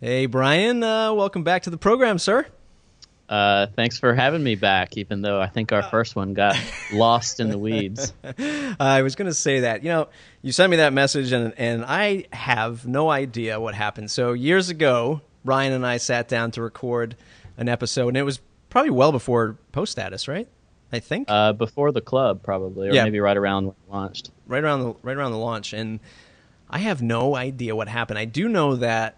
Hey, Brian. Uh, welcome back to the program, sir. Uh, thanks for having me back, even though I think our first one got lost in the weeds. I was going to say that. You know, you sent me that message, and, and I have no idea what happened. So, years ago, Ryan and I sat down to record an episode, and it was probably well before post status, right? I think uh, before the club, probably, or yeah. maybe right around when it launched. Right around the right around the launch, and I have no idea what happened. I do know that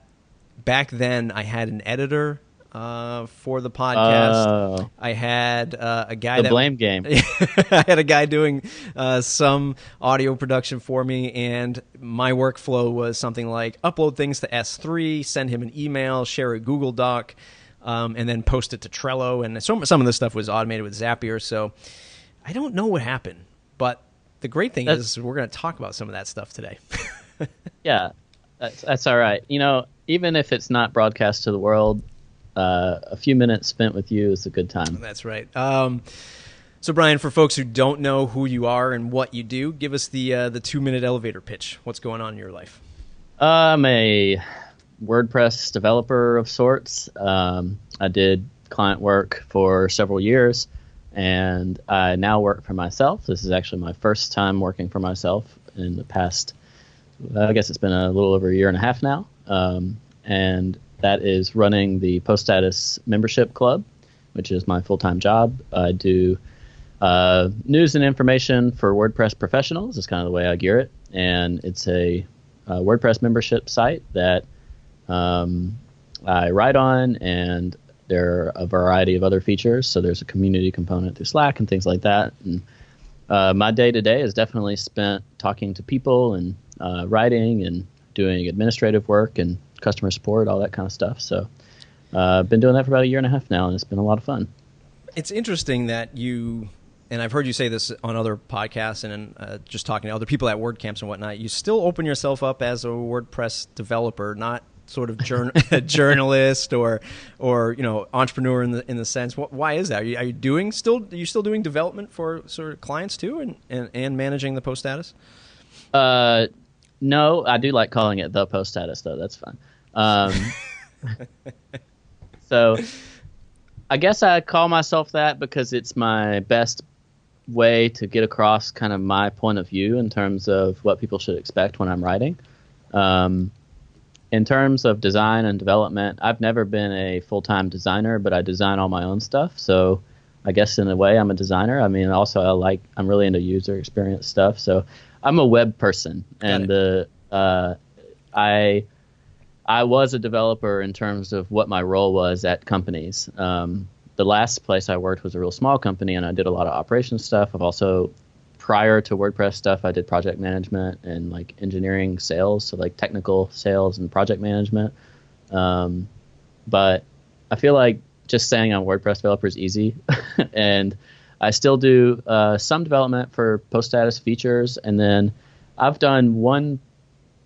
back then I had an editor uh, for the podcast. Oh. I had uh, a guy the that blame game. I had a guy doing uh, some audio production for me, and my workflow was something like upload things to S3, send him an email, share a Google Doc, um, and then post it to Trello. And some some of this stuff was automated with Zapier. So I don't know what happened, but the great thing that's, is we're going to talk about some of that stuff today. yeah, that's, that's all right. You know, even if it's not broadcast to the world, uh, a few minutes spent with you is a good time. That's right. Um, so, Brian, for folks who don't know who you are and what you do, give us the uh, the two minute elevator pitch. What's going on in your life? I'm a WordPress developer of sorts. Um, I did client work for several years, and I now work for myself. This is actually my first time working for myself in the past. I guess it's been a little over a year and a half now, um, and that is running the Post Status Membership Club, which is my full time job. I do uh, news and information for WordPress professionals. Is kind of the way I gear it, and it's a, a WordPress membership site that um, I write on, and there are a variety of other features. So there's a community component through Slack and things like that. And uh, my day to day is definitely spent talking to people and uh, writing and doing administrative work and customer support, all that kind of stuff. So uh, I've been doing that for about a year and a half now, and it's been a lot of fun. It's interesting that you, and I've heard you say this on other podcasts and uh, just talking to other people at WordCamps and whatnot. You still open yourself up as a WordPress developer, not sort of journal, journalist or or you know entrepreneur in the in the sense. What, why is that? Are you, are you, doing still? Are you still doing development for sort of clients too, and and, and managing the post status? Uh, no, I do like calling it the post status though. That's fun. Um, so I guess I call myself that because it's my best way to get across kind of my point of view in terms of what people should expect when I'm writing. Um, in terms of design and development, I've never been a full time designer, but I design all my own stuff. So I guess in a way, I'm a designer. I mean, also I like I'm really into user experience stuff. So I'm a web person, and the uh, I I was a developer in terms of what my role was at companies. Um, the last place I worked was a real small company, and I did a lot of operations stuff. I've also prior to WordPress stuff, I did project management and like engineering sales, so like technical sales and project management. Um, but I feel like just saying I'm a WordPress developer is easy, and I still do uh, some development for post status features, and then I've done one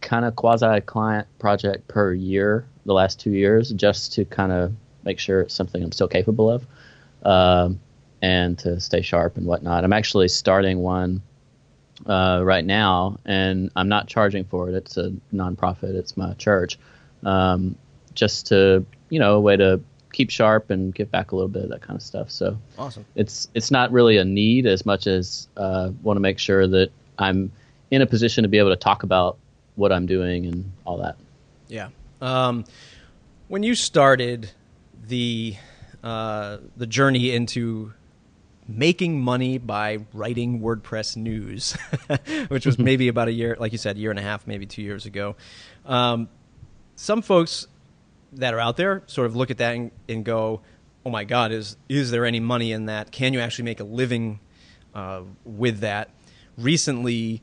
kind of quasi client project per year the last two years, just to kind of make sure it's something I'm still capable of. Um, and to stay sharp and whatnot. I'm actually starting one uh, right now, and I'm not charging for it. It's a nonprofit. It's my church, um, just to you know a way to keep sharp and get back a little bit of that kind of stuff. So awesome. It's it's not really a need as much as uh, want to make sure that I'm in a position to be able to talk about what I'm doing and all that. Yeah. Um, when you started the uh, the journey into making money by writing WordPress news, which was mm-hmm. maybe about a year, like you said, a year and a half, maybe two years ago. Um, some folks that are out there sort of look at that and, and, go, "Oh my God, is is there any money in that? Can you actually make a living uh, with that?" Recently,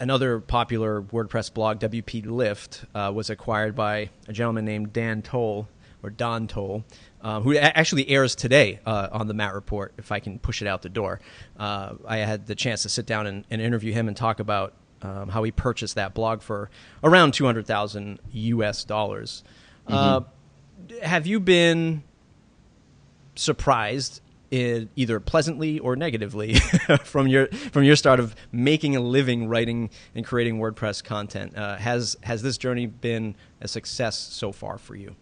another popular WordPress blog, WP Lift, uh, was acquired by a gentleman named Dan Toll or Don Toll um, who actually airs today uh, on the Matt Report, if I can push it out the door. Uh, I had the chance to sit down and, and interview him and talk about um, how he purchased that blog for around 200,000 US dollars. Mm-hmm. Uh, have you been surprised it, either pleasantly or negatively from your from your start of making a living writing and creating WordPress content. Uh, has has this journey been a success so far for you?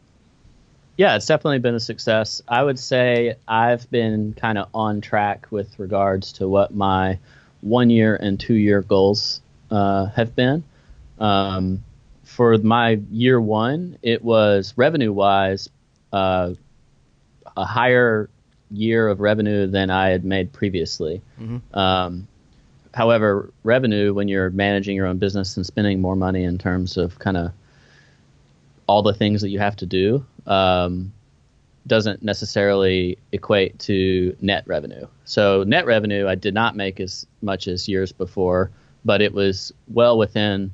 Yeah, it's definitely been a success. I would say I've been kind of on track with regards to what my one year and two year goals uh, have been. Um, for my year one, it was revenue wise uh, a higher year of revenue than I had made previously. Mm-hmm. Um, however, revenue when you're managing your own business and spending more money in terms of kind of all the things that you have to do um, doesn't necessarily equate to net revenue. So net revenue I did not make as much as years before, but it was well within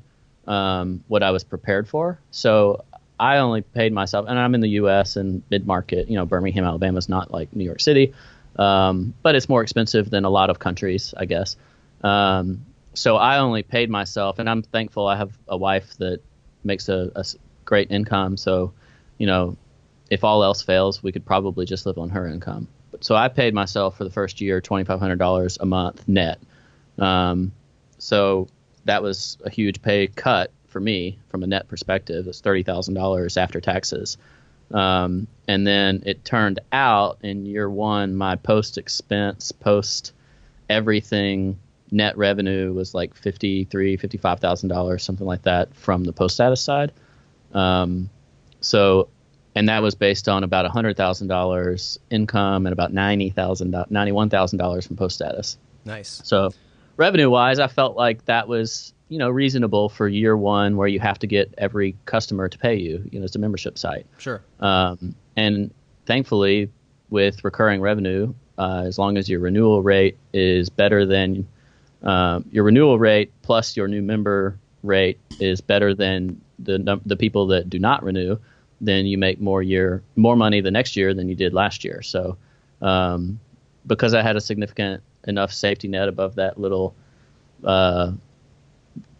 um, what I was prepared for. So I only paid myself, and I'm in the U.S. and mid market. You know, Birmingham, Alabama is not like New York City, um, but it's more expensive than a lot of countries, I guess. Um, so I only paid myself, and I'm thankful I have a wife that makes a, a great income. So, you know, if all else fails, we could probably just live on her income. So I paid myself for the first year twenty five hundred dollars a month net. Um, so that was a huge pay cut for me from a net perspective. It's thirty thousand dollars after taxes. Um, and then it turned out in year one, my post expense, post everything net revenue was like fifty three, fifty five thousand dollars, something like that from the post status side. Um, so, and that was based on about hundred thousand dollars income and about ninety thousand, ninety one thousand dollars from post status. Nice. So, revenue wise, I felt like that was you know reasonable for year one where you have to get every customer to pay you you know it's a membership site. Sure. Um, and thankfully with recurring revenue uh, as long as your renewal rate is better than uh, your renewal rate plus your new member rate is better than the the people that do not renew then you make more year more money the next year than you did last year. So um, because I had a significant enough safety net above that little uh,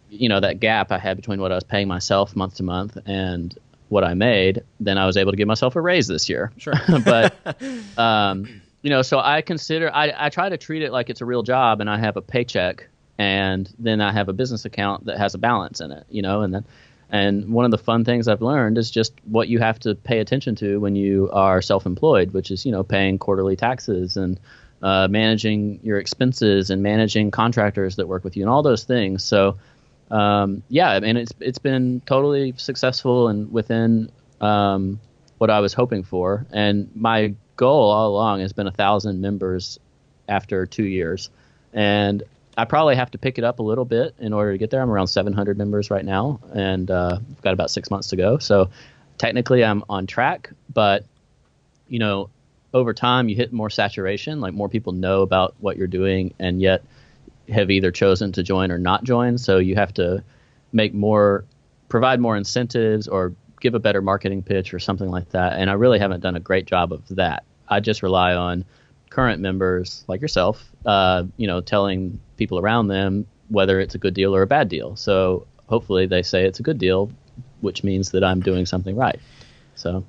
you know that gap I had between what I was paying myself month to month and what I made, then I was able to give myself a raise this year. Sure. but um, you know, so I consider I, I try to treat it like it's a real job, and I have a paycheck, and then I have a business account that has a balance in it. You know, and then and one of the fun things I've learned is just what you have to pay attention to when you are self-employed, which is you know paying quarterly taxes and uh, managing your expenses and managing contractors that work with you and all those things. So um, yeah, I mean it's it's been totally successful and within um, what I was hoping for. And my goal all along has been a thousand members after two years, and I probably have to pick it up a little bit in order to get there. I'm around 700 members right now, and uh, I've got about six months to go. So technically, I'm on track, but you know, over time, you hit more saturation. Like more people know about what you're doing, and yet have either chosen to join or not join. So you have to make more, provide more incentives or give a better marketing pitch or something like that. And I really haven't done a great job of that. I just rely on current members like yourself, uh, you know, telling people around them whether it's a good deal or a bad deal. So hopefully they say it's a good deal, which means that I'm doing something right. So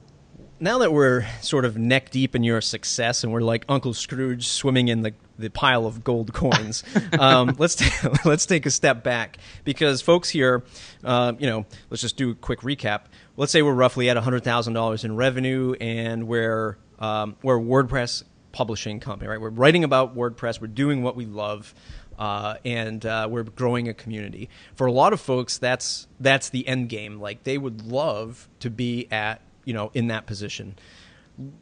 now that we're sort of neck deep in your success and we're like Uncle Scrooge swimming in the, the pile of gold coins, um, let's t- let's take a step back because folks here, uh, you know, let's just do a quick recap. Let's say we're roughly at hundred thousand dollars in revenue and we're um, we're WordPress publishing company, right? We're writing about WordPress. We're doing what we love. Uh, and uh, we're growing a community. For a lot of folks, that's that's the end game. Like they would love to be at you know, in that position.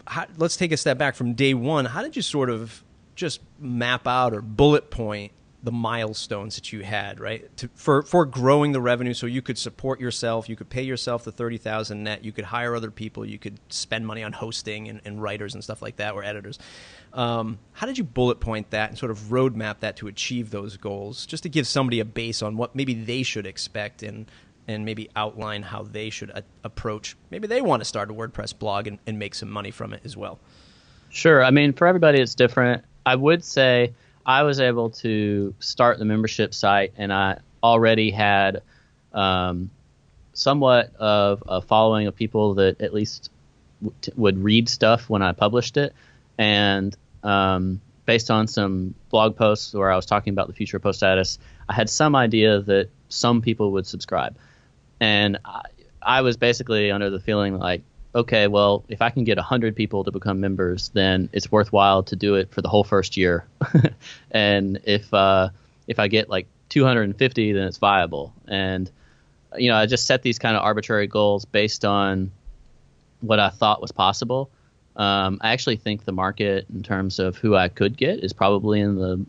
How, let's take a step back from day one. How did you sort of just map out or bullet point the milestones that you had, right? To, for for growing the revenue, so you could support yourself, you could pay yourself the thirty thousand net, you could hire other people, you could spend money on hosting and, and writers and stuff like that, or editors. Um, how did you bullet point that and sort of roadmap that to achieve those goals, just to give somebody a base on what maybe they should expect and and maybe outline how they should a- approach. Maybe they want to start a WordPress blog and, and make some money from it as well. Sure. I mean, for everybody, it's different. I would say I was able to start the membership site, and I already had um, somewhat of a following of people that at least w- would read stuff when I published it. And um, based on some blog posts where I was talking about the future of post status, I had some idea that some people would subscribe, and I, I was basically under the feeling like, okay, well, if I can get hundred people to become members, then it's worthwhile to do it for the whole first year, and if uh, if I get like 250, then it's viable, and you know, I just set these kind of arbitrary goals based on what I thought was possible. Um, I actually think the market, in terms of who I could get, is probably in the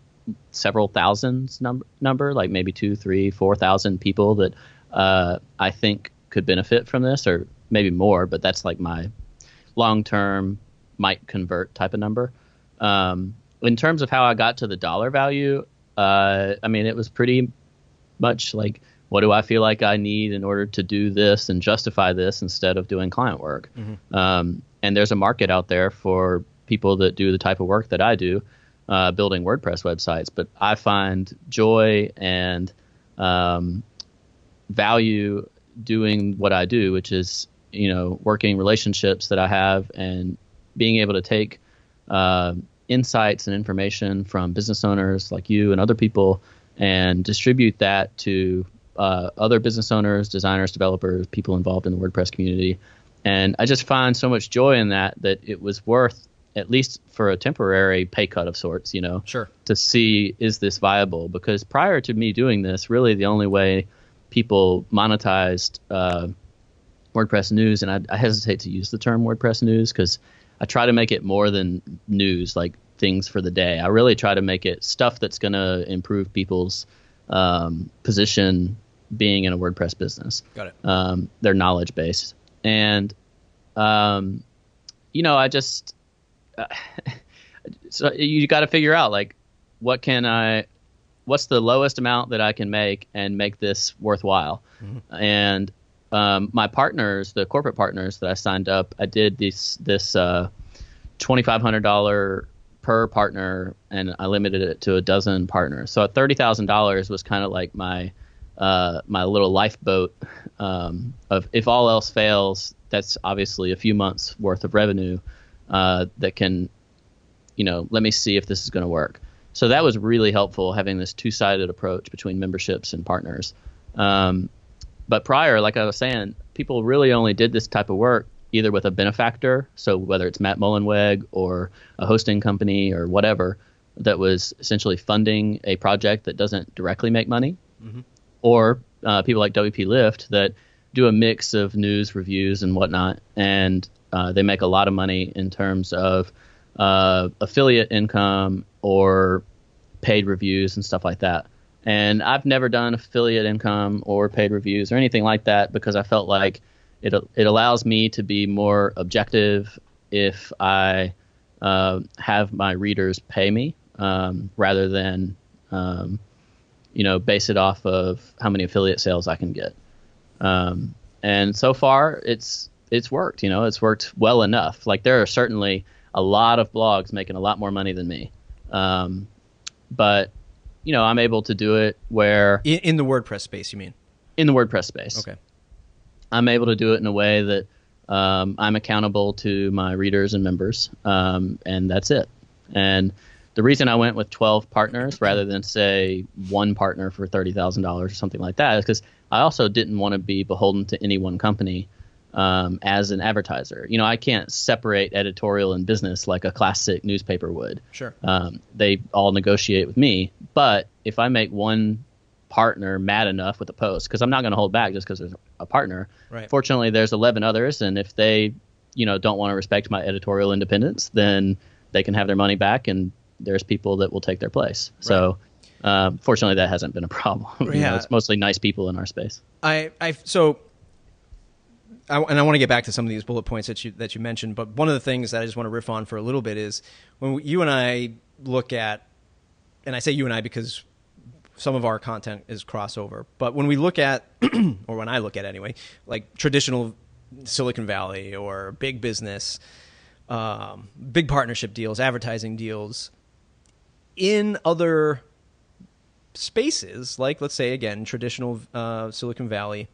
several thousands number, number like maybe two, three, four thousand people that uh, I think could benefit from this, or maybe more. But that's like my long-term might convert type of number. Um, in terms of how I got to the dollar value, uh, I mean, it was pretty much like what do I feel like I need in order to do this and justify this instead of doing client work? Mm-hmm. Um, and there's a market out there for people that do the type of work that I do, uh, building WordPress websites. But I find joy and um, value doing what I do, which is you know working relationships that I have and being able to take uh, insights and information from business owners like you and other people and distribute that to uh, other business owners, designers, developers, people involved in the WordPress community. And I just find so much joy in that that it was worth at least for a temporary pay cut of sorts, you know, sure, to see is this viable? Because prior to me doing this, really the only way people monetized uh, WordPress news, and I, I, hesitate to use the term WordPress news because I try to make it more than news, like things for the day. I really try to make it stuff that's going to improve people's um, position being in a WordPress business. Got it. Um, they're knowledge based, and um, you know, I just uh, so you got to figure out like what can I, what's the lowest amount that I can make and make this worthwhile, mm-hmm. and um, my partners, the corporate partners that I signed up, I did this this uh, twenty five hundred dollar per partner, and I limited it to a dozen partners. So thirty thousand dollars was kind of like my uh, my little lifeboat um, of if all else fails, that's obviously a few months worth of revenue uh, that can, you know, let me see if this is going to work. So that was really helpful having this two-sided approach between memberships and partners. Um, but prior, like I was saying, people really only did this type of work either with a benefactor, so whether it's Matt Mullenweg or a hosting company or whatever that was essentially funding a project that doesn't directly make money, mm-hmm. or uh, people like WP Lift that do a mix of news, reviews, and whatnot, and uh, they make a lot of money in terms of uh, affiliate income or paid reviews and stuff like that. And I've never done affiliate income or paid reviews or anything like that because I felt like it it allows me to be more objective if I uh, have my readers pay me um, rather than um, you know base it off of how many affiliate sales I can get. Um, and so far, it's it's worked. You know, it's worked well enough. Like there are certainly a lot of blogs making a lot more money than me, um, but you know, I'm able to do it where in, in the WordPress space. You mean? In the WordPress space. Okay. I'm able to do it in a way that um, I'm accountable to my readers and members, um, and that's it. And the reason I went with 12 partners rather than say one partner for $30,000 or something like that is because I also didn't want to be beholden to any one company um, as an advertiser. You know, I can't separate editorial and business like a classic newspaper would. Sure. Um, they all negotiate with me, but if I make one partner mad enough with a post because I'm not going to hold back just because there's a partner. Right. Fortunately, there's 11 others, and if they, you know, don't want to respect my editorial independence, then they can have their money back, and there's people that will take their place. Right. So. Uh, fortunately, that hasn't been a problem. yeah. Know, it's mostly nice people in our space. I, I so I, and I want to get back to some of these bullet points that you that you mentioned, but one of the things that I just want to riff on for a little bit is when you and I look at, and I say you and I because some of our content is crossover. But when we look at, or when I look at anyway, like traditional Silicon Valley or big business, um, big partnership deals, advertising deals, in other spaces, like let's say again, traditional uh, Silicon Valley,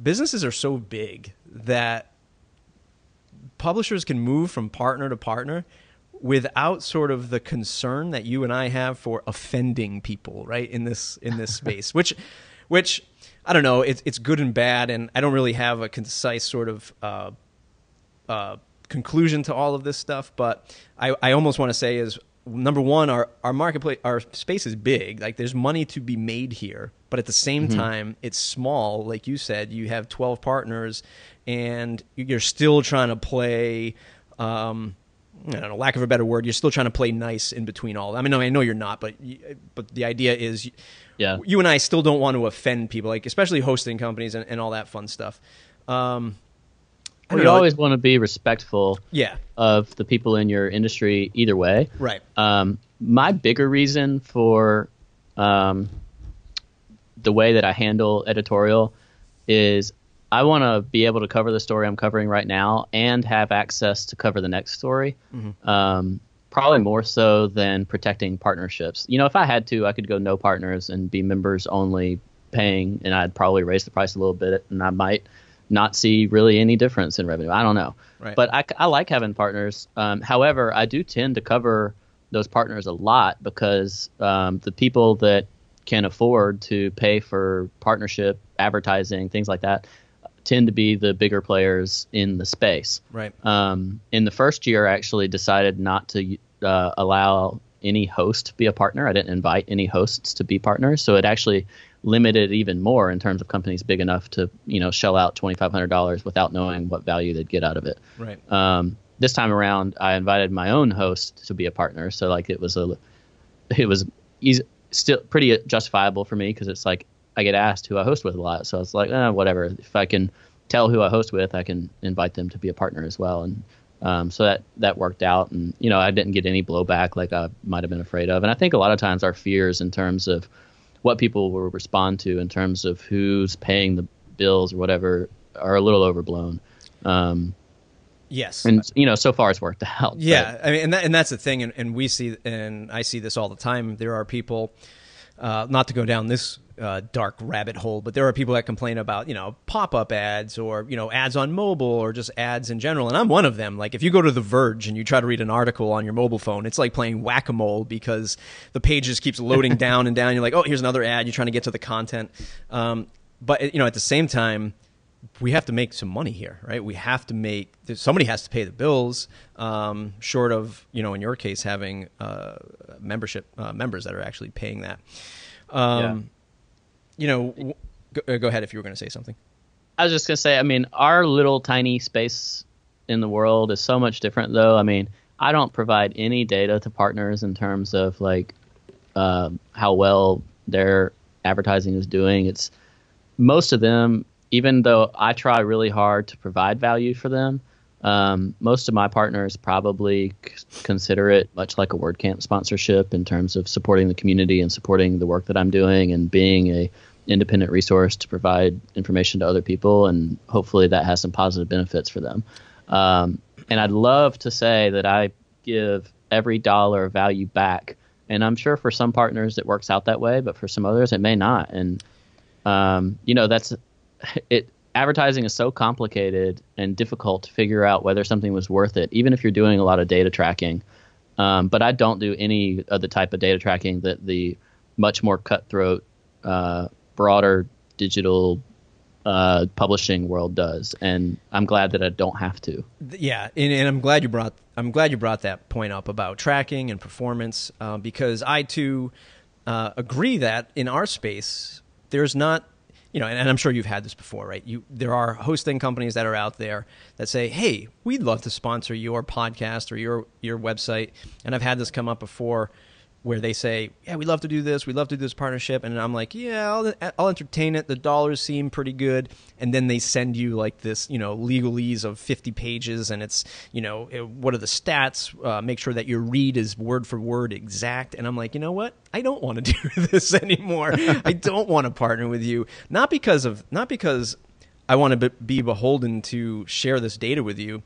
businesses are so big that publishers can move from partner to partner without sort of the concern that you and I have for offending people, right? In this in this space, which which I don't know, it's it's good and bad, and I don't really have a concise sort of uh, uh, conclusion to all of this stuff. But I, I almost want to say is number one, our our marketplace, our space is big. Like there's money to be made here, but at the same mm-hmm. time, it's small. Like you said, you have 12 partners, and you're still trying to play. Um, I don't know, lack of a better word, you're still trying to play nice in between all. I mean, no, I know you're not, but but the idea is, yeah, you and I still don't want to offend people, like especially hosting companies and, and all that fun stuff. Um, well, you always want to be respectful, yeah. of the people in your industry either way. Right. Um, my bigger reason for um, the way that I handle editorial is I want to be able to cover the story I'm covering right now and have access to cover the next story. Mm-hmm. Um, probably more so than protecting partnerships. You know, if I had to, I could go no partners and be members only paying, and I'd probably raise the price a little bit, and I might not see really any difference in revenue. I don't know, right. but I, I like having partners. Um, however, I do tend to cover those partners a lot because um, the people that can afford to pay for partnership advertising things like that tend to be the bigger players in the space. Right. Um, in the first year, I actually decided not to uh, allow any host be a partner. I didn't invite any hosts to be partners, so it actually limited even more in terms of companies big enough to you know shell out twenty five hundred dollars without knowing what value they'd get out of it. Right. Um, this time around, I invited my own host to be a partner, so like it was a, it was easy, still pretty justifiable for me because it's like I get asked who I host with a lot, so it's like eh, whatever. If I can tell who I host with, I can invite them to be a partner as well, and um, so that that worked out. And you know, I didn't get any blowback like I might have been afraid of. And I think a lot of times our fears in terms of what people will respond to in terms of who's paying the bills or whatever are a little overblown. Um, Yes, and you know, so far it's worked out. Yeah, but. I mean, and, that, and that's the thing, and, and we see, and I see this all the time. There are people uh, not to go down this uh, dark rabbit hole, but there are people that complain about you know pop up ads or you know ads on mobile or just ads in general, and I'm one of them. Like if you go to The Verge and you try to read an article on your mobile phone, it's like playing whack a mole because the page just keeps loading down and down. You're like, oh, here's another ad. You're trying to get to the content, um, but you know at the same time we have to make some money here, right? We have to make somebody has to pay the bills. Um, short of you know, in your case, having uh, membership uh, members that are actually paying that. Um, yeah. You know, go, uh, go, ahead if you were going to say something. I was just going to say, I mean, our little tiny space in the world is so much different, though. I mean, I don't provide any data to partners in terms of like uh, how well their advertising is doing. It's most of them even though I try really hard to provide value for them, um, most of my partners probably c- consider it much like a WordCamp sponsorship in terms of supporting the community and supporting the work that I'm doing and being a independent resource to provide information to other people and hopefully that has some positive benefits for them. Um, and I'd love to say that I give every dollar value back. And I'm sure for some partners it works out that way, but for some others it may not. And um, you know that's it advertising is so complicated and difficult to figure out whether something was worth it, even if you're doing a lot of data tracking. Um, but I don't do any of the type of data tracking that the much more cutthroat, uh, broader digital uh, publishing world does, and I'm glad that I don't have to. Yeah, and, and I'm glad you brought I'm glad you brought that point up about tracking and performance uh, because I too uh, agree that in our space there's not you know, and, and, I'm sure you've had this before, right? You there are hosting companies that are out there that say, "Hey, we'd love to sponsor your podcast or your your website." And I've had this come up before where they say, "Yeah, we love to do this. We love to do this partnership," and I'm like, "Yeah, I'll, I'll entertain it. The dollars seem pretty good." And then they send you like this, you know, legalese of 50 pages, and it's, you know, it, what are the stats? Uh, make sure that your read is word for word exact. And I'm like, you know what? I don't want to do this anymore. I don't want to partner with you, not because of not because I want to be beholden to share this data with you,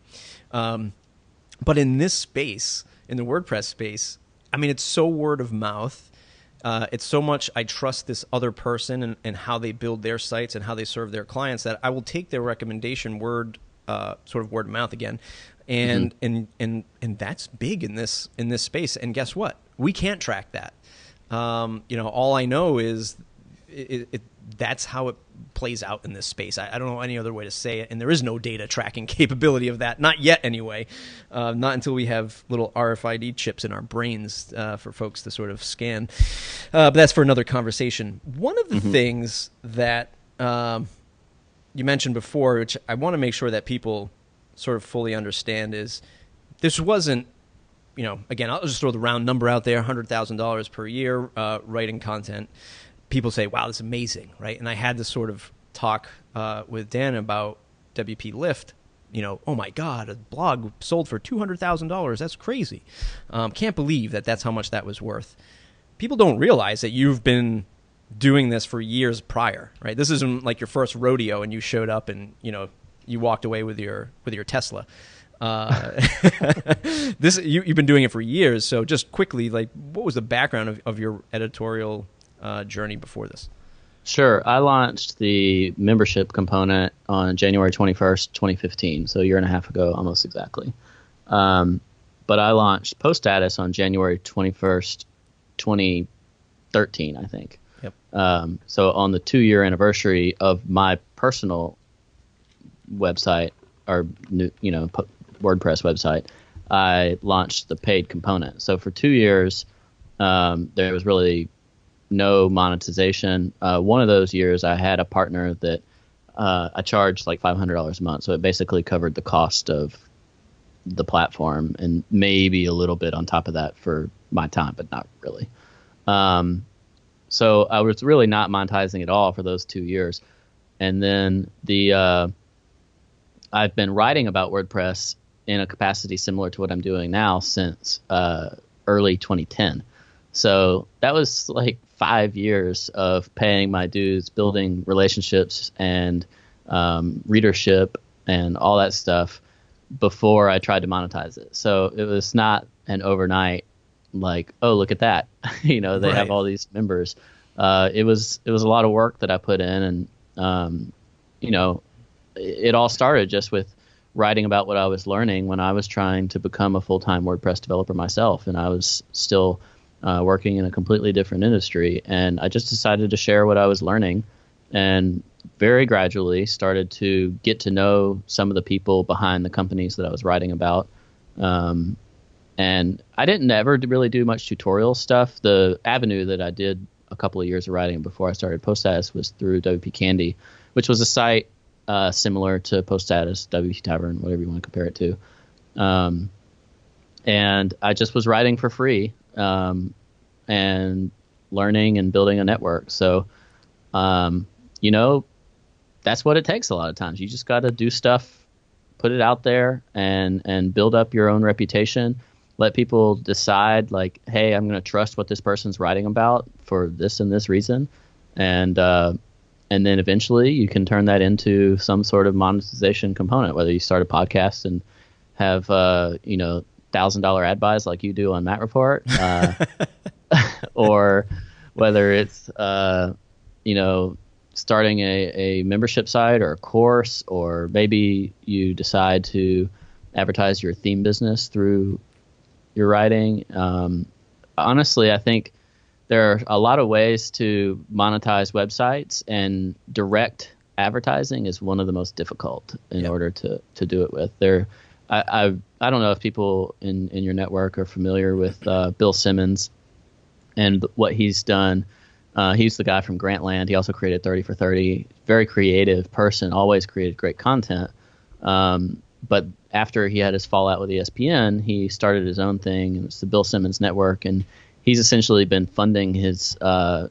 um, but in this space, in the WordPress space I mean, it's so word of mouth. Uh, it's so much I trust this other person and, and how they build their sites and how they serve their clients that I will take their recommendation word uh, sort of word of mouth again, and mm-hmm. and and and that's big in this in this space. And guess what? We can't track that. Um, you know, all I know is it, it, that's how it plays out in this space. I, I, don't know any other way to say it, and there is no data tracking capability of that, not yet anyway. Uh, not until we have little RFID chips in our brains uh, for folks to sort of scan. Uh, but that's for another conversation. One of the mm-hmm. things that um, you mentioned before, which I want to make sure that people sort of fully understand, is this wasn't you know, again, I'll just throw the round number out there: hundred thousand dollars per year uh, writing content people say, "Wow, this is amazing," right? And I had this sort of talk uh, with Dan about WP Lift. You know, oh my God, a blog sold for two hundred thousand dollars. That's crazy. Um, can't believe that that's how much that was worth. People don't realize that you've been doing this for years prior, right? This isn't like your first rodeo and you showed up and you know you walked away with your with your Tesla. Uh, this you, have been doing it for years. So just quickly, like, what was the background of, of your editorial uh, journey before this? Sure. I launched the membership component on January 21st, 2015, so a year and a half ago, almost exactly. Um, but I launched Post Status on January 21st, 2013, I think. Yep. Um, so on the two year anniversary of my personal website or new, you know WordPress website, I launched the paid component. So for two years, um, there was really no monetization. Uh, one of those years, I had a partner that uh, I charged like five hundred dollars a month, so it basically covered the cost of the platform and maybe a little bit on top of that for my time, but not really. Um, so I was really not monetizing at all for those two years, and then the uh, I've been writing about WordPress in a capacity similar to what I'm doing now since uh, early 2010. So that was like five years of paying my dues, building relationships and um, readership and all that stuff before I tried to monetize it. So it was not an overnight like, oh look at that, you know they right. have all these members. Uh, it was it was a lot of work that I put in, and um, you know it, it all started just with writing about what I was learning when I was trying to become a full time WordPress developer myself, and I was still uh, working in a completely different industry. And I just decided to share what I was learning and very gradually started to get to know some of the people behind the companies that I was writing about. Um, and I didn't ever really do much tutorial stuff. The avenue that I did a couple of years of writing before I started Post Status was through WP Candy, which was a site uh, similar to Post Status, WP Tavern, whatever you want to compare it to. Um, and I just was writing for free um, and learning and building a network. So, um, you know, that's what it takes a lot of times. You just got to do stuff, put it out there, and and build up your own reputation. Let people decide, like, hey, I'm going to trust what this person's writing about for this and this reason, and uh, and then eventually you can turn that into some sort of monetization component. Whether you start a podcast and have uh, you know thousand dollar ad buys like you do on Matt Report, uh, or whether it's uh, you know starting a, a membership site or a course, or maybe you decide to advertise your theme business through your writing. Um, honestly, I think there are a lot of ways to monetize websites, and direct advertising is one of the most difficult in yep. order to, to do it with. There I, I, I don't know if people in in your network are familiar with uh, Bill Simmons and what he's done. Uh, he's the guy from Grantland. He also created 30 for 30. Very creative person, always created great content. Um, but after he had his fallout with ESPN, he started his own thing, and it's the Bill Simmons Network. And he's essentially been funding his uh,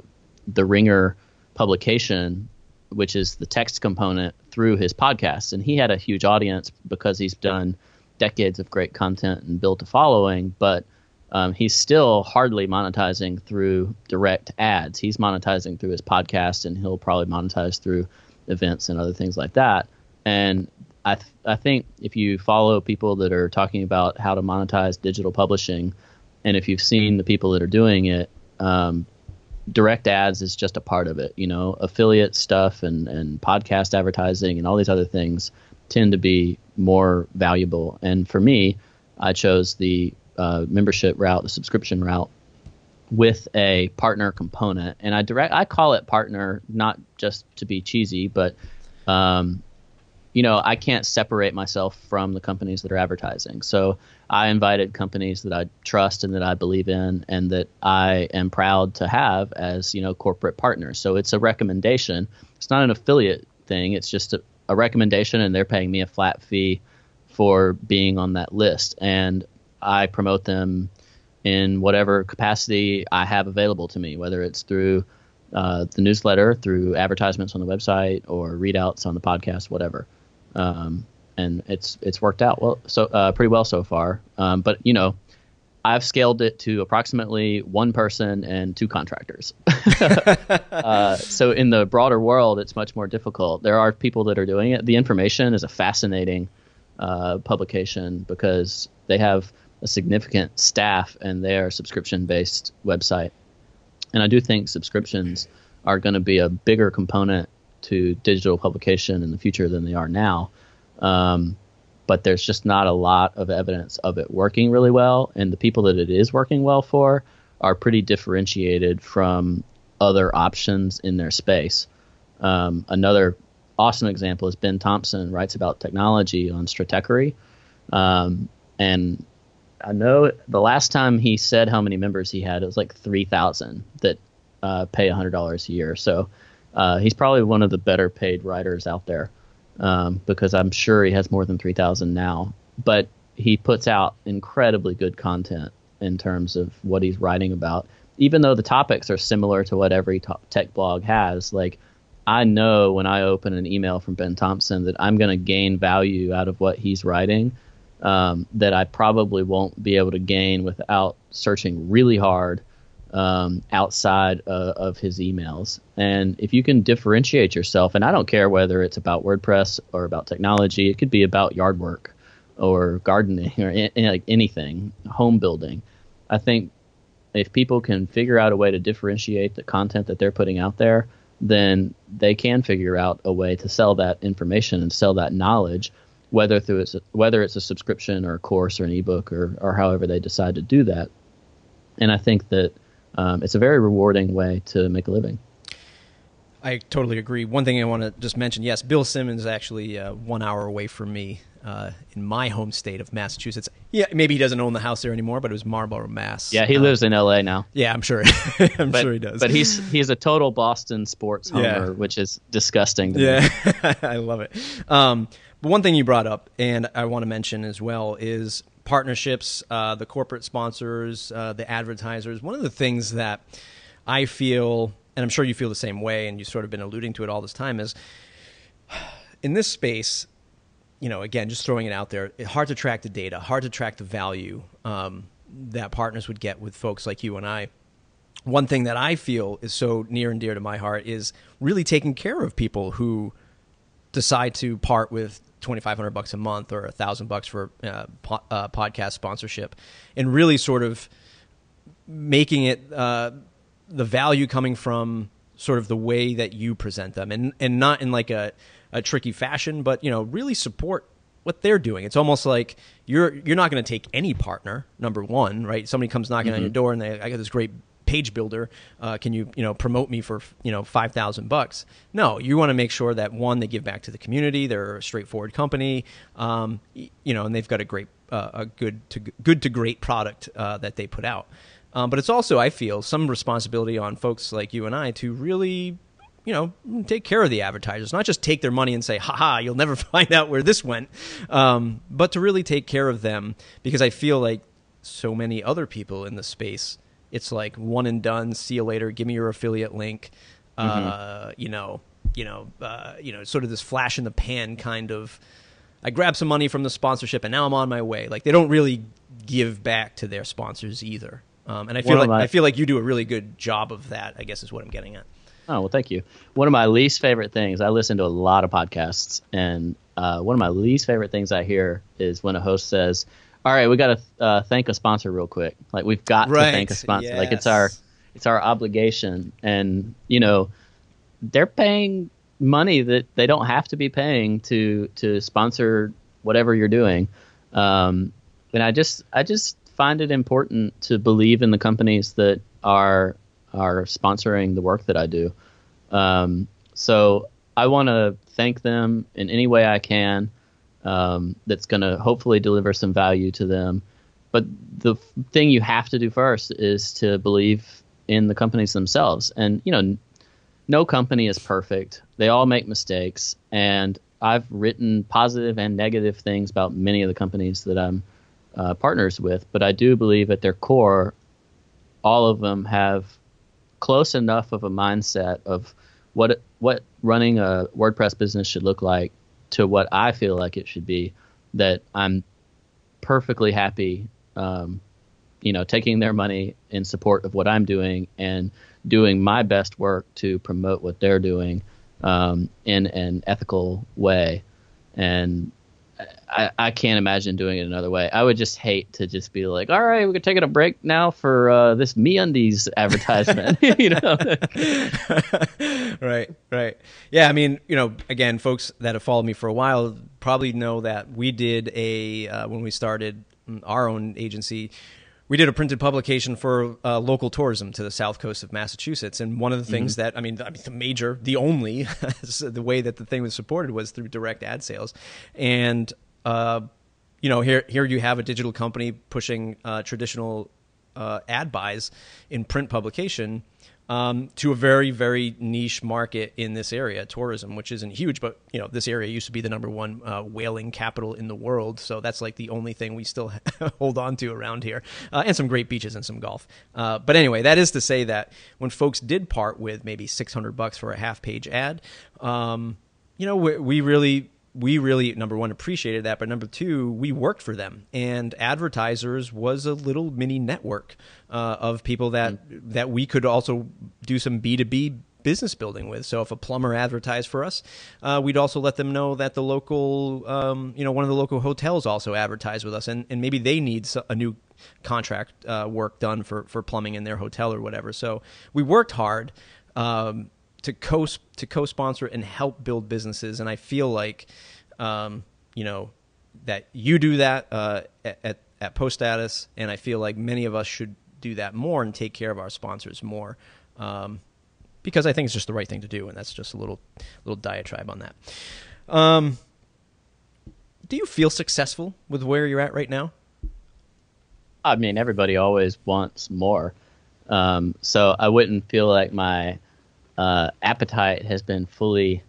the Ringer publication, which is the text component, through his podcast. And he had a huge audience because he's done decades of great content and built a following, but um, he's still hardly monetizing through direct ads. He's monetizing through his podcast, and he'll probably monetize through events and other things like that. And I, th- I think if you follow people that are talking about how to monetize digital publishing, and if you've seen the people that are doing it, um, direct ads is just a part of it. You know, affiliate stuff and, and podcast advertising and all these other things tend to be more valuable. And for me, I chose the uh, membership route, the subscription route, with a partner component. And I direct, I call it partner not just to be cheesy, but um, you know, I can't separate myself from the companies that are advertising. So I invited companies that I trust and that I believe in and that I am proud to have as, you know, corporate partners. So it's a recommendation. It's not an affiliate thing. It's just a, a recommendation and they're paying me a flat fee for being on that list. And I promote them in whatever capacity I have available to me, whether it's through uh, the newsletter, through advertisements on the website, or readouts on the podcast, whatever. Um, and it's it's worked out well, so uh, pretty well so far. Um, but you know, I've scaled it to approximately one person and two contractors. uh, so in the broader world, it's much more difficult. There are people that are doing it. The information is a fascinating uh, publication because they have a significant staff and their subscription based website. And I do think subscriptions are going to be a bigger component to digital publication in the future than they are now. Um, but there's just not a lot of evidence of it working really well. And the people that it is working well for are pretty differentiated from other options in their space. Um, another awesome example is Ben Thompson writes about technology on Stratechery. Um, and I know the last time he said how many members he had, it was like 3,000 that uh, pay $100 a year. So uh, he's probably one of the better paid writers out there um, because I'm sure he has more than 3,000 now. But he puts out incredibly good content in terms of what he's writing about. Even though the topics are similar to what every tech blog has, like I know when I open an email from Ben Thompson that I'm going to gain value out of what he's writing um, that I probably won't be able to gain without searching really hard um, outside uh, of his emails. And if you can differentiate yourself, and I don't care whether it's about WordPress or about technology, it could be about yard work or gardening or like anything, home building. I think if people can figure out a way to differentiate the content that they're putting out there, then they can figure out a way to sell that information and sell that knowledge, whether through it's whether it's a subscription or a course or an ebook or or however they decide to do that. And I think that um, it's a very rewarding way to make a living. I totally agree. One thing I want to just mention yes, Bill Simmons is actually uh, one hour away from me uh, in my home state of Massachusetts. Yeah, maybe he doesn't own the house there anymore, but it was Marlborough, Mass. Yeah, he uh, lives in L.A. now. Yeah, I'm sure. I'm but, sure he does. But he's he's a total Boston sports homer, yeah. which is disgusting. yeah, I love it. Um, but one thing you brought up, and I want to mention as well, is partnerships, uh, the corporate sponsors, uh, the advertisers. One of the things that I feel, and I'm sure you feel the same way, and you've sort of been alluding to it all this time, is in this space, you know, again, just throwing it out there, hard to track the data, hard to track the value um, that partners would get with folks like you and I. One thing that I feel is so near and dear to my heart is really taking care of people who decide to part with 2500 bucks a month or a thousand bucks for uh, po- uh, podcast sponsorship and really sort of making it uh, the value coming from sort of the way that you present them and and not in like a, a tricky fashion but you know really support what they're doing it's almost like you're you're not going to take any partner number one right somebody comes knocking mm-hmm. on your door and they i got this great page builder. Uh, can you you know promote me for you know five thousand bucks? No, you want to make sure that one they give back to the community. They're a straightforward company, um, you know, and they've got a great uh, a good to good to great product uh, that they put out. Um, but it's also I feel some responsibility on folks like you and I to really you know, take care of the advertisers, not just take their money and say, "Ha ha, you'll never find out where this went," um, but to really take care of them because I feel like so many other people in the space it's like one and done. See you later. Give me your affiliate link. Mm-hmm. Uh, you know, you know, uh, you know, sort of this flash in the pan kind of. I grab some money from the sponsorship and now I'm on my way. Like they don't really give back to their sponsors either. Um, and I feel like my, I feel like you do a really good job of that. I guess is what I'm getting at. Oh well, thank you. One of my least favorite things. I listen to a lot of podcasts, and uh, one of my least favorite things I hear is when a host says, all right, we got to uh, thank a sponsor real quick. Like we've got right. to thank a sponsor. Yes. Like it's our it's our obligation, and you know they're paying money that they don't have to be paying to to sponsor whatever you're doing. Um, and I just I just find it important to believe in the companies that are are sponsoring the work that I do. Um, so I want to thank them in any way I can. Um, that's going to hopefully deliver some value to them. But the thing you have to do first is to believe in the companies themselves. And you know, no company is perfect. They all make mistakes, and I've written positive and negative things about many of the companies that I'm uh, partners with. But I do believe at their core, all of them have close enough of a mindset of what what running a WordPress business should look like to what I feel like it should be that I'm perfectly happy um, you know taking their money in support of what I'm doing and doing my best work to promote what they're doing um, in an ethical way. And I, I can't imagine doing it another way. I would just hate to just be like, all right, we're taking a break now for uh, this MeUndies advertisement. you know, right, right. Yeah, I mean, you know, again, folks that have followed me for a while probably know that we did a uh, when we started our own agency. We did a printed publication for uh, local tourism to the south coast of Massachusetts, and one of the things mm-hmm. that I mean, I mean, the major, the only, the way that the thing was supported was through direct ad sales, and uh, you know, here here you have a digital company pushing uh, traditional uh, ad buys in print publication um, to a very very niche market in this area, tourism, which isn't huge, but you know this area used to be the number one uh, whaling capital in the world, so that's like the only thing we still hold on to around here, uh, and some great beaches and some golf. Uh, but anyway, that is to say that when folks did part with maybe six hundred bucks for a half page ad, um, you know, we, we really we really number one appreciated that but number two we worked for them. And advertisers was a little mini network uh, of people that mm. that we could also do some b2b business building with. So if a plumber advertised for us uh, we'd also let them know that the local um, you know one of the local hotels also advertised with us. And, and maybe they need a new contract uh, work done for, for plumbing in their hotel or whatever. So we worked hard um, to co to co-sponsor and help build businesses. And I feel like, um, you know, that you do that uh, at at Post Status, and I feel like many of us should do that more and take care of our sponsors more. Um, because I think it's just the right thing to do, and that's just a little little diatribe on that. Um, do you feel successful with where you're at right now? I mean, everybody always wants more, um, so I wouldn't feel like my uh, appetite has been fully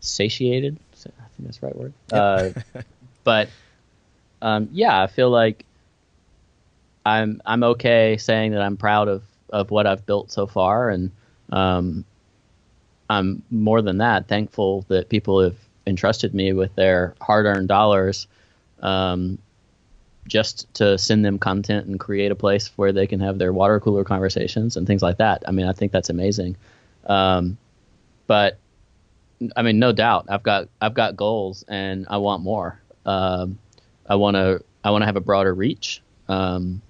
satiated. I think that's the right word. Yep. Uh, but um, yeah, I feel like I'm I'm okay saying that I'm proud of of what I've built so far, and um, I'm more than that thankful that people have entrusted me with their hard-earned dollars um, just to send them content and create a place where they can have their water cooler conversations and things like that. I mean, I think that's amazing. Um, but I mean, no doubt, I've got I've got goals and I want more. Um, I want to I want to have a broader reach. Um,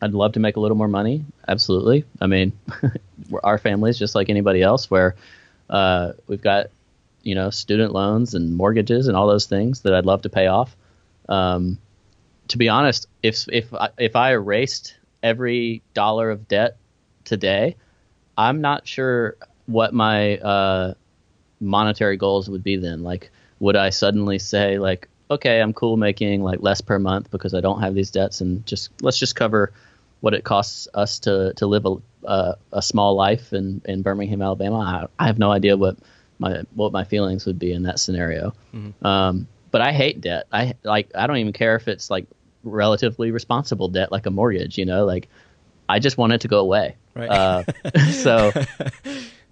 I'd love to make a little more money. Absolutely. I mean, our family is just like anybody else, where uh, we've got you know student loans and mortgages and all those things that I'd love to pay off. Um, to be honest, if if if I erased every dollar of debt today, I'm not sure what my uh, monetary goals would be then. Like, would I suddenly say like, okay, I'm cool making like less per month because I don't have these debts, and just let's just cover what it costs us to to live a uh, a small life in in Birmingham, Alabama. I, I, have no idea what my what my feelings would be in that scenario. Mm-hmm. Um, but I hate debt. I like I don't even care if it's like relatively responsible debt like a mortgage. You know, like I just want it to go away. Right. Uh, so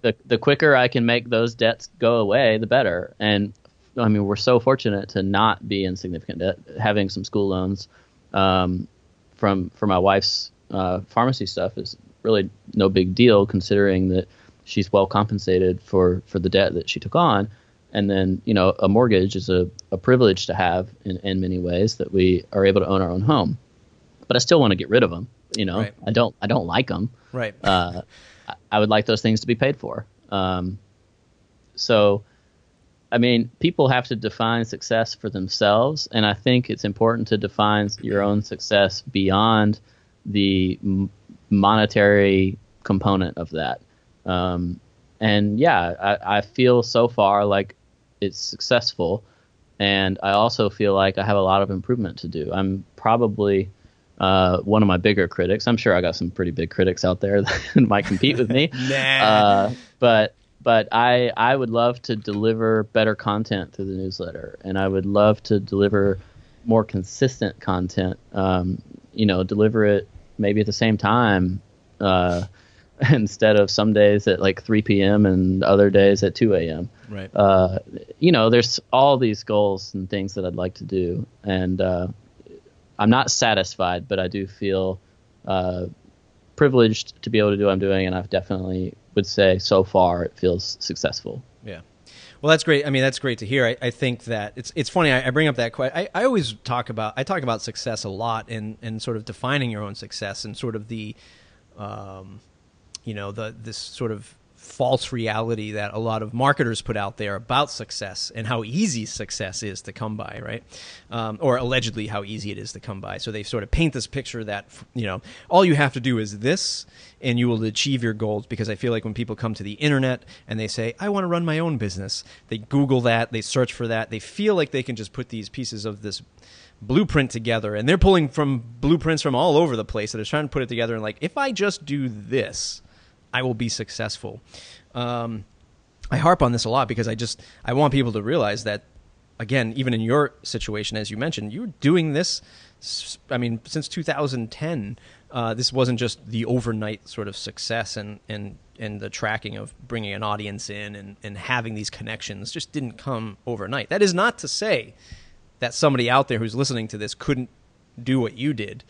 the the quicker I can make those debts go away, the better. And I mean, we're so fortunate to not be in significant debt, having some school loans um, from for my wife's uh, pharmacy stuff is really no big deal, considering that she's well compensated for for the debt that she took on. And then, you know, a mortgage is a, a privilege to have in, in many ways that we are able to own our own home. But I still want to get rid of them. You know, right. I don't I don't like them. Right. Uh, I would like those things to be paid for. Um, so I mean, people have to define success for themselves, and I think it's important to define your own success beyond the m- monetary component of that. Um, and yeah, I, I feel so far like it's successful, and I also feel like I have a lot of improvement to do. I'm probably uh, one of my bigger critics. I'm sure I got some pretty big critics out there that might compete with me. nah. Uh, but but I I would love to deliver better content through the newsletter, and I would love to deliver more consistent content. Um, you know, deliver it maybe at the same time uh, instead of some days at like 3 p.m. and other days at 2 a.m. Right. Uh, you know, there's all these goals and things that I'd like to do, and uh, I'm not satisfied, but I do feel uh, privileged to be able to do what I'm doing, and I've definitely would say so far it feels successful. Yeah. Well, that's great. I mean, that's great to hear. I, I think that it's it's funny. I, I bring up that question. I, I always talk about I talk about success a lot and and sort of defining your own success and sort of the, um, you know, the this sort of false reality that a lot of marketers put out there about success and how easy success is to come by, right? Um, or allegedly how easy it is to come by. So they sort of paint this picture that you know all you have to do is this, and you will achieve your goals. Because I feel like when people come to the internet and they say, "I want to run my own business," they Google that, they search for that, they feel like they can just put these pieces of this blueprint together and they're pulling from blueprints from all over the place that are trying to put it together and like if i just do this I will be successful. Um, I harp on this a lot because I just I want people to realize that again, even in your situation, as you mentioned, you're doing this. I mean, since 2010, uh, this wasn't just the overnight sort of success and and and the tracking of bringing an audience in and and having these connections just didn't come overnight. That is not to say that somebody out there who's listening to this couldn't do what you did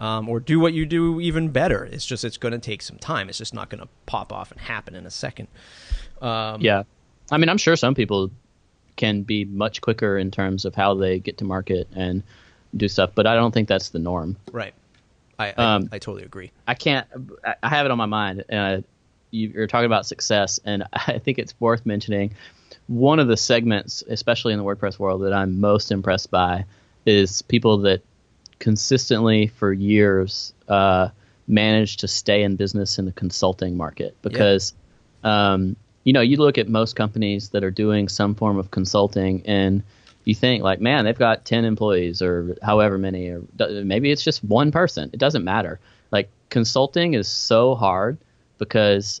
um, or do what you do even better. It's just it's going to take some time. It's just not going to pop off and happen in a second. Um, yeah, I mean, I'm sure some people can be much quicker in terms of how they get to market and do stuff, but I don't think that's the norm. Right. I I, um, I totally agree. I can't. I have it on my mind, and you're talking about success, and I think it's worth mentioning. One of the segments, especially in the WordPress world, that I'm most impressed by is people that consistently for years uh, managed to stay in business in the consulting market because yeah. um, you know you look at most companies that are doing some form of consulting and you think like man they've got 10 employees or however many or maybe it's just one person it doesn't matter like consulting is so hard because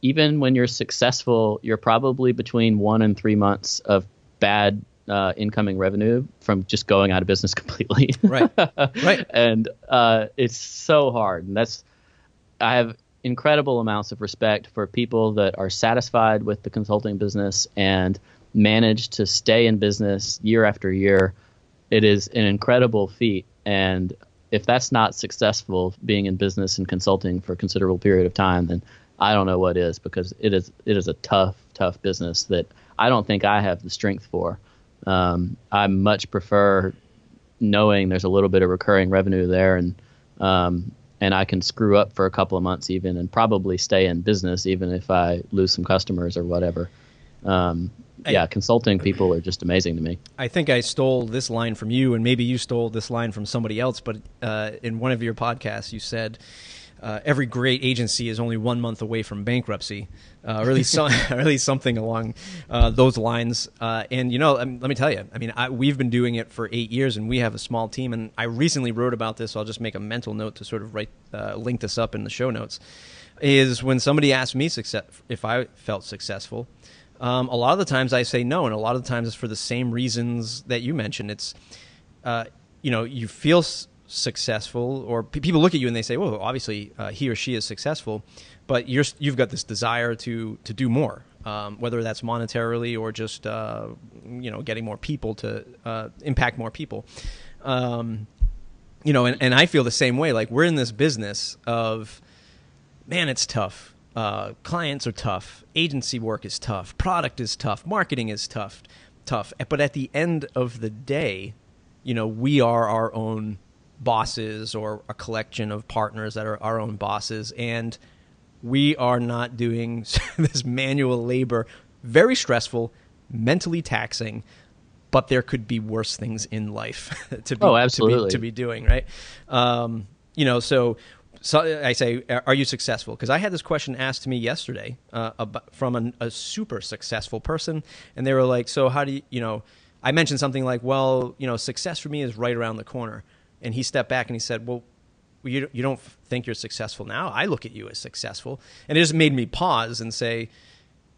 even when you're successful you're probably between one and three months of bad uh, incoming revenue from just going out of business completely. right. Right. And uh, it's so hard. And that's, I have incredible amounts of respect for people that are satisfied with the consulting business and manage to stay in business year after year. It is an incredible feat. And if that's not successful being in business and consulting for a considerable period of time, then I don't know what is because it is it is a tough, tough business that I don't think I have the strength for. Um, I much prefer knowing there's a little bit of recurring revenue there and um, and I can screw up for a couple of months even and probably stay in business even if I lose some customers or whatever. Um, yeah, consulting people are just amazing to me. I think I stole this line from you, and maybe you stole this line from somebody else. But uh, in one of your podcasts, you said uh, every great agency is only one month away from bankruptcy, uh, or at least, some, or at least something along uh, those lines. Uh, and you know, um, let me tell you, I mean, I, we've been doing it for eight years, and we have a small team. And I recently wrote about this. So I'll just make a mental note to sort of write uh, link this up in the show notes. Is when somebody asked me success, if I felt successful. Um, a lot of the times I say no, and a lot of the times it's for the same reasons that you mentioned. It's uh, you know you feel successful, or p- people look at you and they say, "Well, obviously uh, he or she is successful," but you're you've got this desire to to do more, um, whether that's monetarily or just uh, you know getting more people to uh, impact more people. Um, you know, and, and I feel the same way. Like we're in this business of, man, it's tough. Uh, clients are tough. Agency work is tough. Product is tough. Marketing is tough. Tough. But at the end of the day, you know, we are our own bosses or a collection of partners that are our own bosses and we are not doing this manual labor very stressful mentally taxing, but there could be worse things in life to be Oh, to be, to be doing, right? Um, you know, so so I say, are you successful? Because I had this question asked to me yesterday uh, about, from an, a super successful person, and they were like, "So how do you, you know?" I mentioned something like, "Well, you know, success for me is right around the corner," and he stepped back and he said, "Well." You, you don't think you're successful now. I look at you as successful. And it just made me pause and say,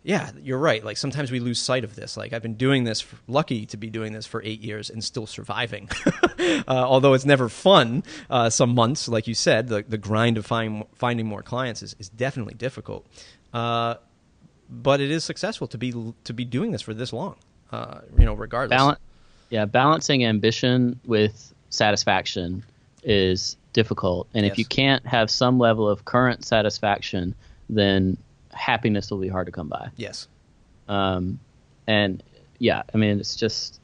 yeah, you're right. Like sometimes we lose sight of this. Like I've been doing this, for, lucky to be doing this for eight years and still surviving. uh, although it's never fun. Uh, some months, like you said, the the grind of find, finding more clients is, is definitely difficult. Uh, but it is successful to be to be doing this for this long. Uh, you know, regardless. Yeah, balancing ambition with satisfaction is difficult, and Yes. if you can't have some level of current satisfaction, then happiness will be hard to come by. Yes. Um, and yeah, I mean, it's just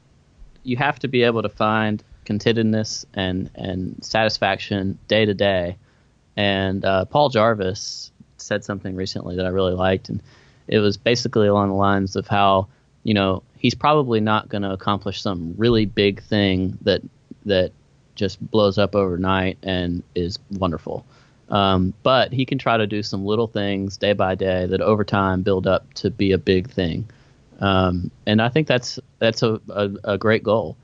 you have to be able to find contentedness and and satisfaction day to day. And uh, Paul Jarvis said something recently that I really liked, and it was basically along the lines of how you know he's probably not going to accomplish some really big thing that that just blows up overnight and is wonderful. Um, but he can try to do some little things day by day that over time build up to be a big thing. Um, and I think that's that's a, a, a great goal.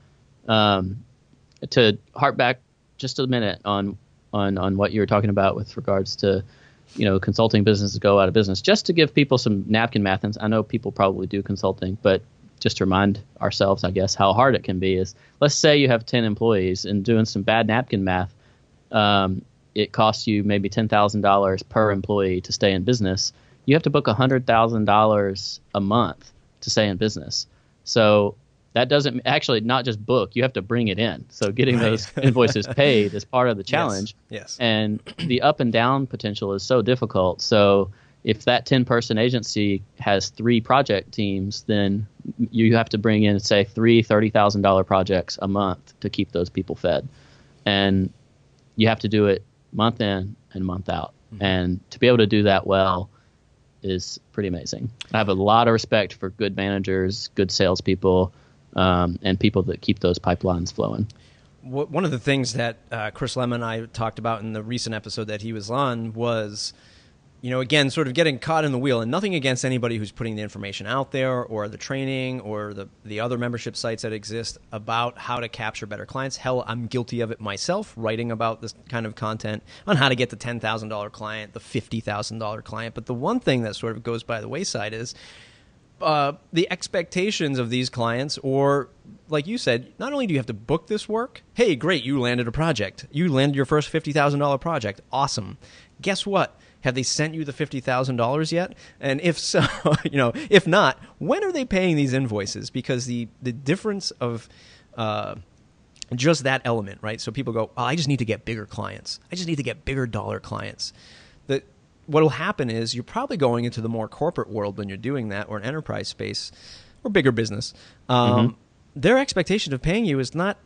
Um, to harp back just a minute on on on what you were talking about with regards to you know consulting businesses go out of business, just to give people some napkin math. And I know people probably do consulting, but just to remind ourselves, I guess, how hard it can be is let's say you have 10 employees and doing some bad napkin math, um, it costs you maybe $10,000 per employee to stay in business. You have to book $100,000 a month to stay in business. So that doesn't actually not just book, you have to bring it in. So getting Right. those invoices paid is part of the challenge Yes. and the up and down potential is so difficult. So if that 10 person agency has three project teams, then you have to bring in, say, three $30,000 projects a month to keep those people fed. And you have to do it month in and month out. And to be able to do that well is pretty amazing. I have a lot of respect for good managers, good salespeople, um, and people that keep those pipelines flowing. One of the things that uh, Chris Lema and I talked about in the recent episode that he was on was, you know, again, sort of getting caught in the wheel, and nothing against anybody who's putting the information out there, or the training, or the the other membership sites that exist about how to capture better clients. Hell, I'm guilty of it myself, writing about this kind of content on how to get the ten thousand dollar client, the fifty thousand dollar client. But the one thing that sort of goes by the wayside is uh, the expectations of these clients, or like you said, not only do you have to book this work, hey, great, you landed a project. You landed your first $50,000 project. Awesome. Guess what? Have they sent you the $50,000 yet? And if so, you know, if not, when are they paying these invoices? Because the, the difference of, uh, just that element, right? So people go, oh, I just need to get bigger clients. I just need to get bigger dollar clients. The, what will happen is you're probably going into the more corporate world when you're doing that, or an enterprise space, or bigger business. Um, Their expectation of paying you is not.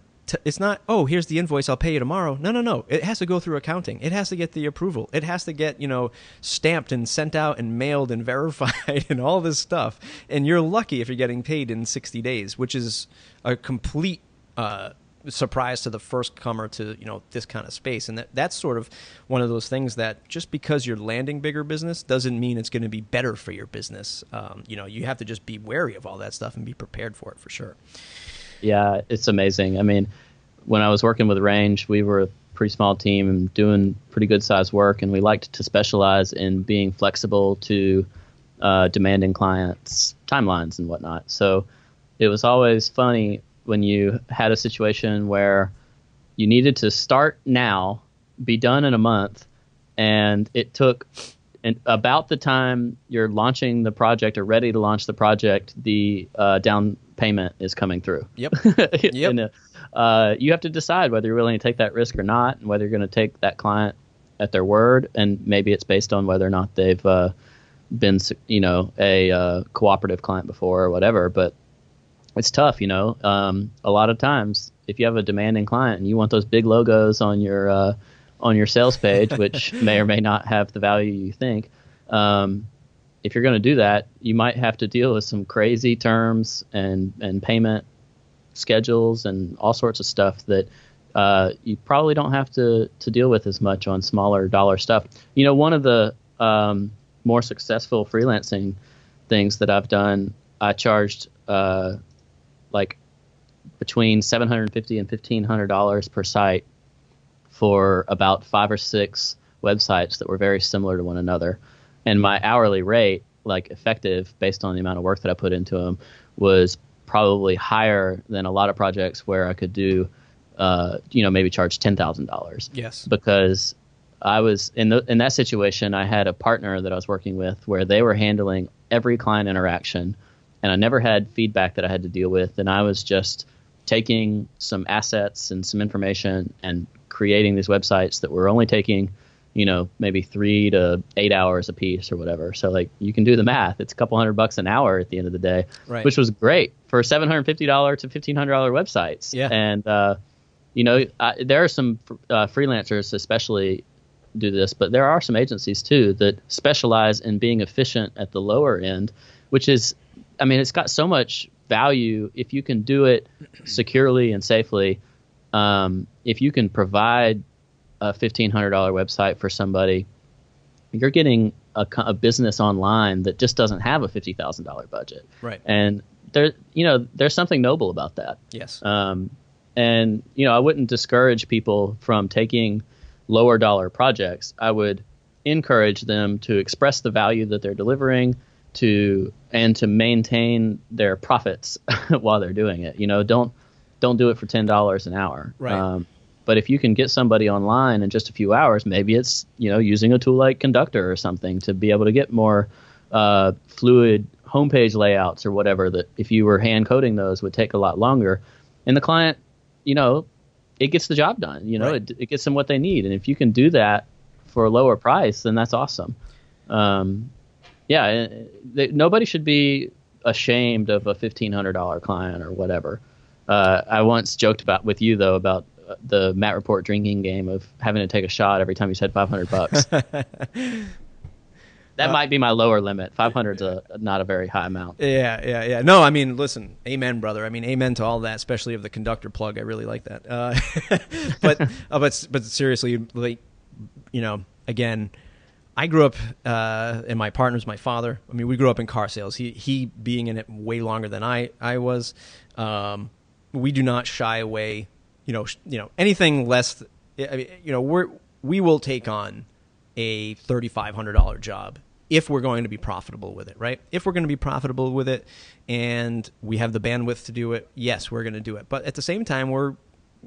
It's not. Oh, here's the invoice. I'll pay you tomorrow. No, no, no. It has to go through accounting. It has to get the approval. It has to get you know stamped and sent out and mailed and verified and all this stuff. And you're lucky if you're getting paid in 60 days, which is a complete. Uh, surprise to the first comer to you know this kind of space and that, that's sort of one of those things that just because you're landing bigger business doesn't mean it's going to be better for your business um, you know you have to just be wary of all that stuff and be prepared for it for sure Yeah, it's amazing. I mean, when I was working with Range, we were a pretty small team and doing pretty good sized work, and we liked to specialize in being flexible to uh, demanding clients' timelines and whatnot. So it was always funny when you had a situation where you needed to start now, be done in a month, and it took and about the time you're launching the project or ready to launch the project, the uh, down payment is coming through. yep You know, uh, you have to decide whether you're willing to take that risk or not, and whether you're going to take that client at their word, and maybe it's based on whether or not they've uh, been, you know, a uh, cooperative client before or whatever. But it's tough, you know. Um, a lot of times, if you have a demanding client and you want those big logos on your uh, on your sales page, which may or may not have the value you think, um, if you're going to do that, you might have to deal with some crazy terms and and payment schedules and all sorts of stuff that uh, you probably don't have to to deal with as much on smaller dollar stuff. You know, one of the um, more successful freelancing things that I've done, I charged uh, like between 750 and 1500 dollars per site for about five or six websites that were very similar to one another and my hourly rate like effective based on the amount of work that i put into them was probably higher than a lot of projects where i could do uh, you know maybe charge $10000 Yes. because I was in the, in that situation. I had a partner that I was working with where they were handling every client interaction, and I never had feedback that I had to deal with, and I was just taking some assets and some information and creating these websites that were only taking, you know, maybe three to eight hours a piece or whatever. So like you can do the math; it's a couple hundred bucks an hour at the end of the day, Right. which was great for seven hundred fifty dollar to fifteen hundred dollar websites. Yeah. and uh, you know, uh, there are some uh, freelancers, especially do this, but there are some agencies too that specialize in being efficient at the lower end, which is, I mean, it's got so much value if you can do it securely and safely. Um, if you can provide a fifteen hundred dollar website for somebody, you're getting a, a business online that just doesn't have a fifty thousand dollar budget, Right. and there, you know, there's something noble about that. Yes. Um, and you know, I wouldn't discourage people from taking lower dollar projects. I would encourage them to express the value that they're delivering to and to maintain their profits while they're doing it. You know, don't don't do it for ten dollars an hour. Right. Um, but if you can get somebody online in just a few hours, maybe it's you know using a tool like Conductor or something to be able to get more uh, fluid homepage layouts or whatever that if you were hand coding those would take a lot longer. And the client, you know, it gets the job done. You know, Right. it, it gets them what they need. And if you can do that for a lower price, then that's awesome. Um, yeah, uh, they, nobody should be ashamed of a fifteen hundred dollar client or whatever. Uh, I once joked about with you though about the Matt Report drinking game of having to take a shot every time you said five hundred bucks. that might be my lower limit. Five hundred's a not a very high amount. Yeah, yeah, yeah. No, I mean, listen, amen, brother. I mean, amen to all that, especially of the conductor plug. I really like that. Uh, but, uh, but, but seriously, like, you know, again, I grew up, uh, and my partner's my father. I mean, we grew up in car sales. He, he being in it way longer than I, I was. Um, we do not shy away. You know, you know, anything less. I mean, you know, we're we will take on a thirty-five hundred dollar job if we're going to be profitable with it, right? If we're going to be profitable with it, and we have the bandwidth to do it, yes, we're going to do it. But at the same time, we're,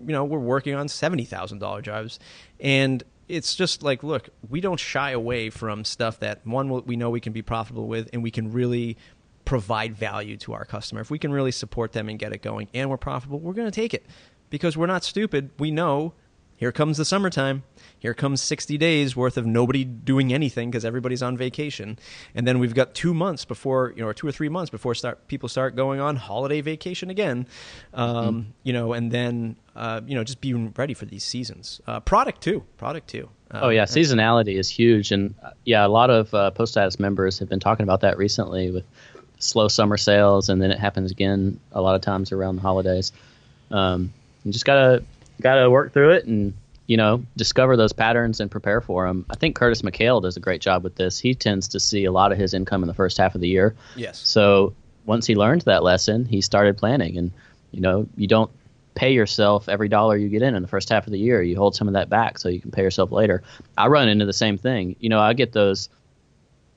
you know, we're working on seventy thousand dollar jobs, and it's just like, look, we don't shy away from stuff that one we know we can be profitable with, and we can really provide value to our customer. If we can really support them and get it going, and we're profitable, we're going to take it because we're not stupid. We know here comes the summertime. Here comes 60 days worth of nobody doing anything because everybody's on vacation. And then we've got two months before, you know, or two or three months before start people start going on holiday vacation again. Um, You know, and then, uh, you know, just being ready for these seasons. Uh, product too. Product too. Uh, Oh yeah, seasonality is huge, and uh, yeah, a lot of uh, post status members have been talking about that recently with slow summer sales, and then it happens again a lot of times around the holidays. Um, you just gotta gotta work through it, and you know discover those patterns and prepare for them. I think Curtis McHale does a great job with this. He tends to see a lot of his income in the first half of the year. Yes. So once he learned that lesson, he started planning, and you know you don't pay yourself every dollar you get in in the first half of the year. You hold some of that back so you can pay yourself later. I run into the same thing. You know, I get those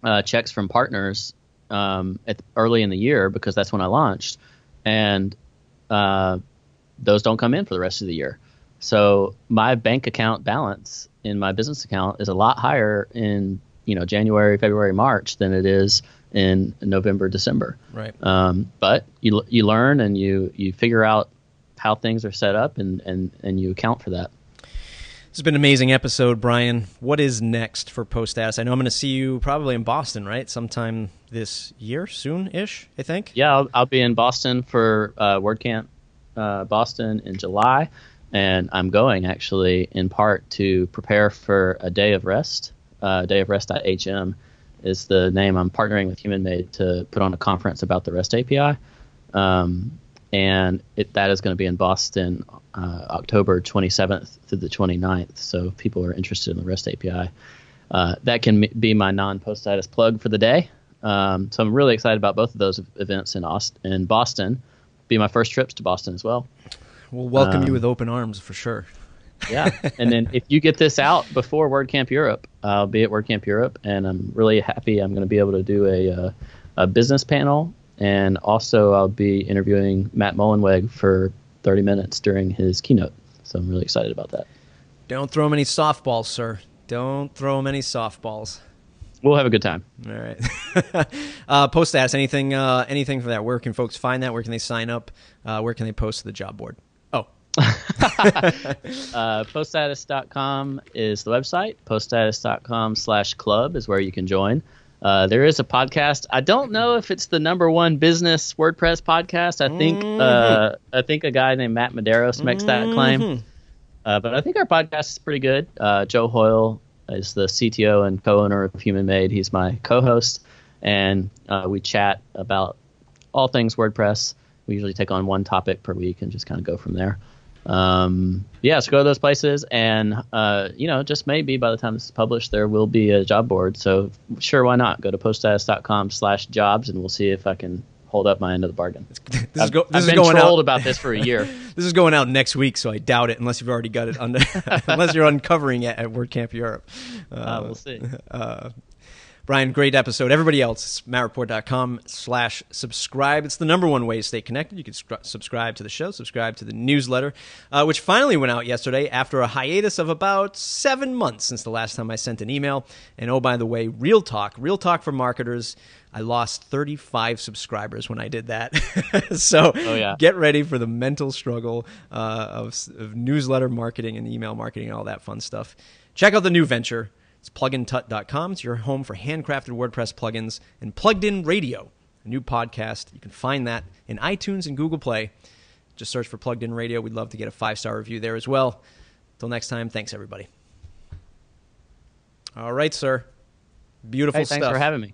uh, checks from partners um, at early in the year because that's when I launched, and uh, those don't come in for the rest of the year. So my bank account balance in my business account is a lot higher in you know January, February, March than it is in November, December. Right. Um, but you you learn and you you figure out how things are set up and and and you account for that. This has been an amazing episode, Brian. What is next for Post Status? I know I'm going to see you probably in Boston, right? Sometime this year, soon ish, I think. Yeah, I'll, I'll be in Boston for uh, WordCamp uh, Boston in July, and I'm going actually in part to prepare for a day of rest, uh, day of rest.hm is the name. I'm partnering with Human Made to put on a conference about the REST API. Um, and it, that is going to be in Boston uh, October 27th through the 29th. So if people are interested in the REST API, uh, that can be my non-post status plug for the day. Um, so I'm really excited about both of those events in Austin, in Boston. Be my first trips to Boston as well. We'll welcome um, you with open arms for sure. yeah, and then if you get this out before WordCamp Europe, I'll be at WordCamp Europe, and I'm really happy. I'm going to be able to do a, uh, a business panel and also I'll be interviewing Matt Mullenweg for 30 minutes during his keynote. So I'm really excited about that. Don't throw him any softballs, sir. Don't throw him any softballs. We'll have a good time. All right. uh, post status, anything, uh, anything for that? Where can folks find that? Where can they sign up? Uh, where can they post to the job board? Oh. uh, poststatus.com is the website. Poststatus.com slash club is where you can join. Uh, there is a podcast. I don't know if it's the number one business WordPress podcast. I think mm-hmm. uh, I think a guy named Matt Medeiros makes mm-hmm. that claim. Uh, but I think our podcast is pretty good. Uh, Joe Hoyle is the CTO and co-owner of Human Made. He's my co-host, and uh, we chat about all things WordPress. We usually take on one topic per week and just kind of go from there um, yeah, so go to those places, and uh, you know, just maybe by the time this is published, there will be a job board. So sure, why not? Go to poststatus.com/jobs, and we'll see if I can hold up my end of the bargain. this I've, is, go, this I've been going trolled out. about this for a year. this is going out next week, so I doubt it, unless you've already got it under, unless you're uncovering it at WordCamp Europe. Uh, uh, we'll see. Uh, Brian, great episode. Everybody else, it's mattreport.com slash subscribe. It's the number one way to stay connected. You can subscribe to the show, subscribe to the newsletter, uh, which finally went out yesterday after a hiatus of about seven months since the last time I sent an email. And oh, by the way, Real Talk, Real Talk for Marketers. I lost 35 subscribers when I did that. so oh, yeah. get ready for the mental struggle uh, of, of newsletter marketing and email marketing and all that fun stuff. Check out the new venture it's plugintut.com. It's your home for handcrafted WordPress plugins and Plugged In Radio, a new podcast. You can find that in iTunes and Google Play. Just search for Plugged In Radio. We'd love to get a five star review there as well. Until next time, thanks everybody. All right, sir. Beautiful hey, stuff. Thanks for having me.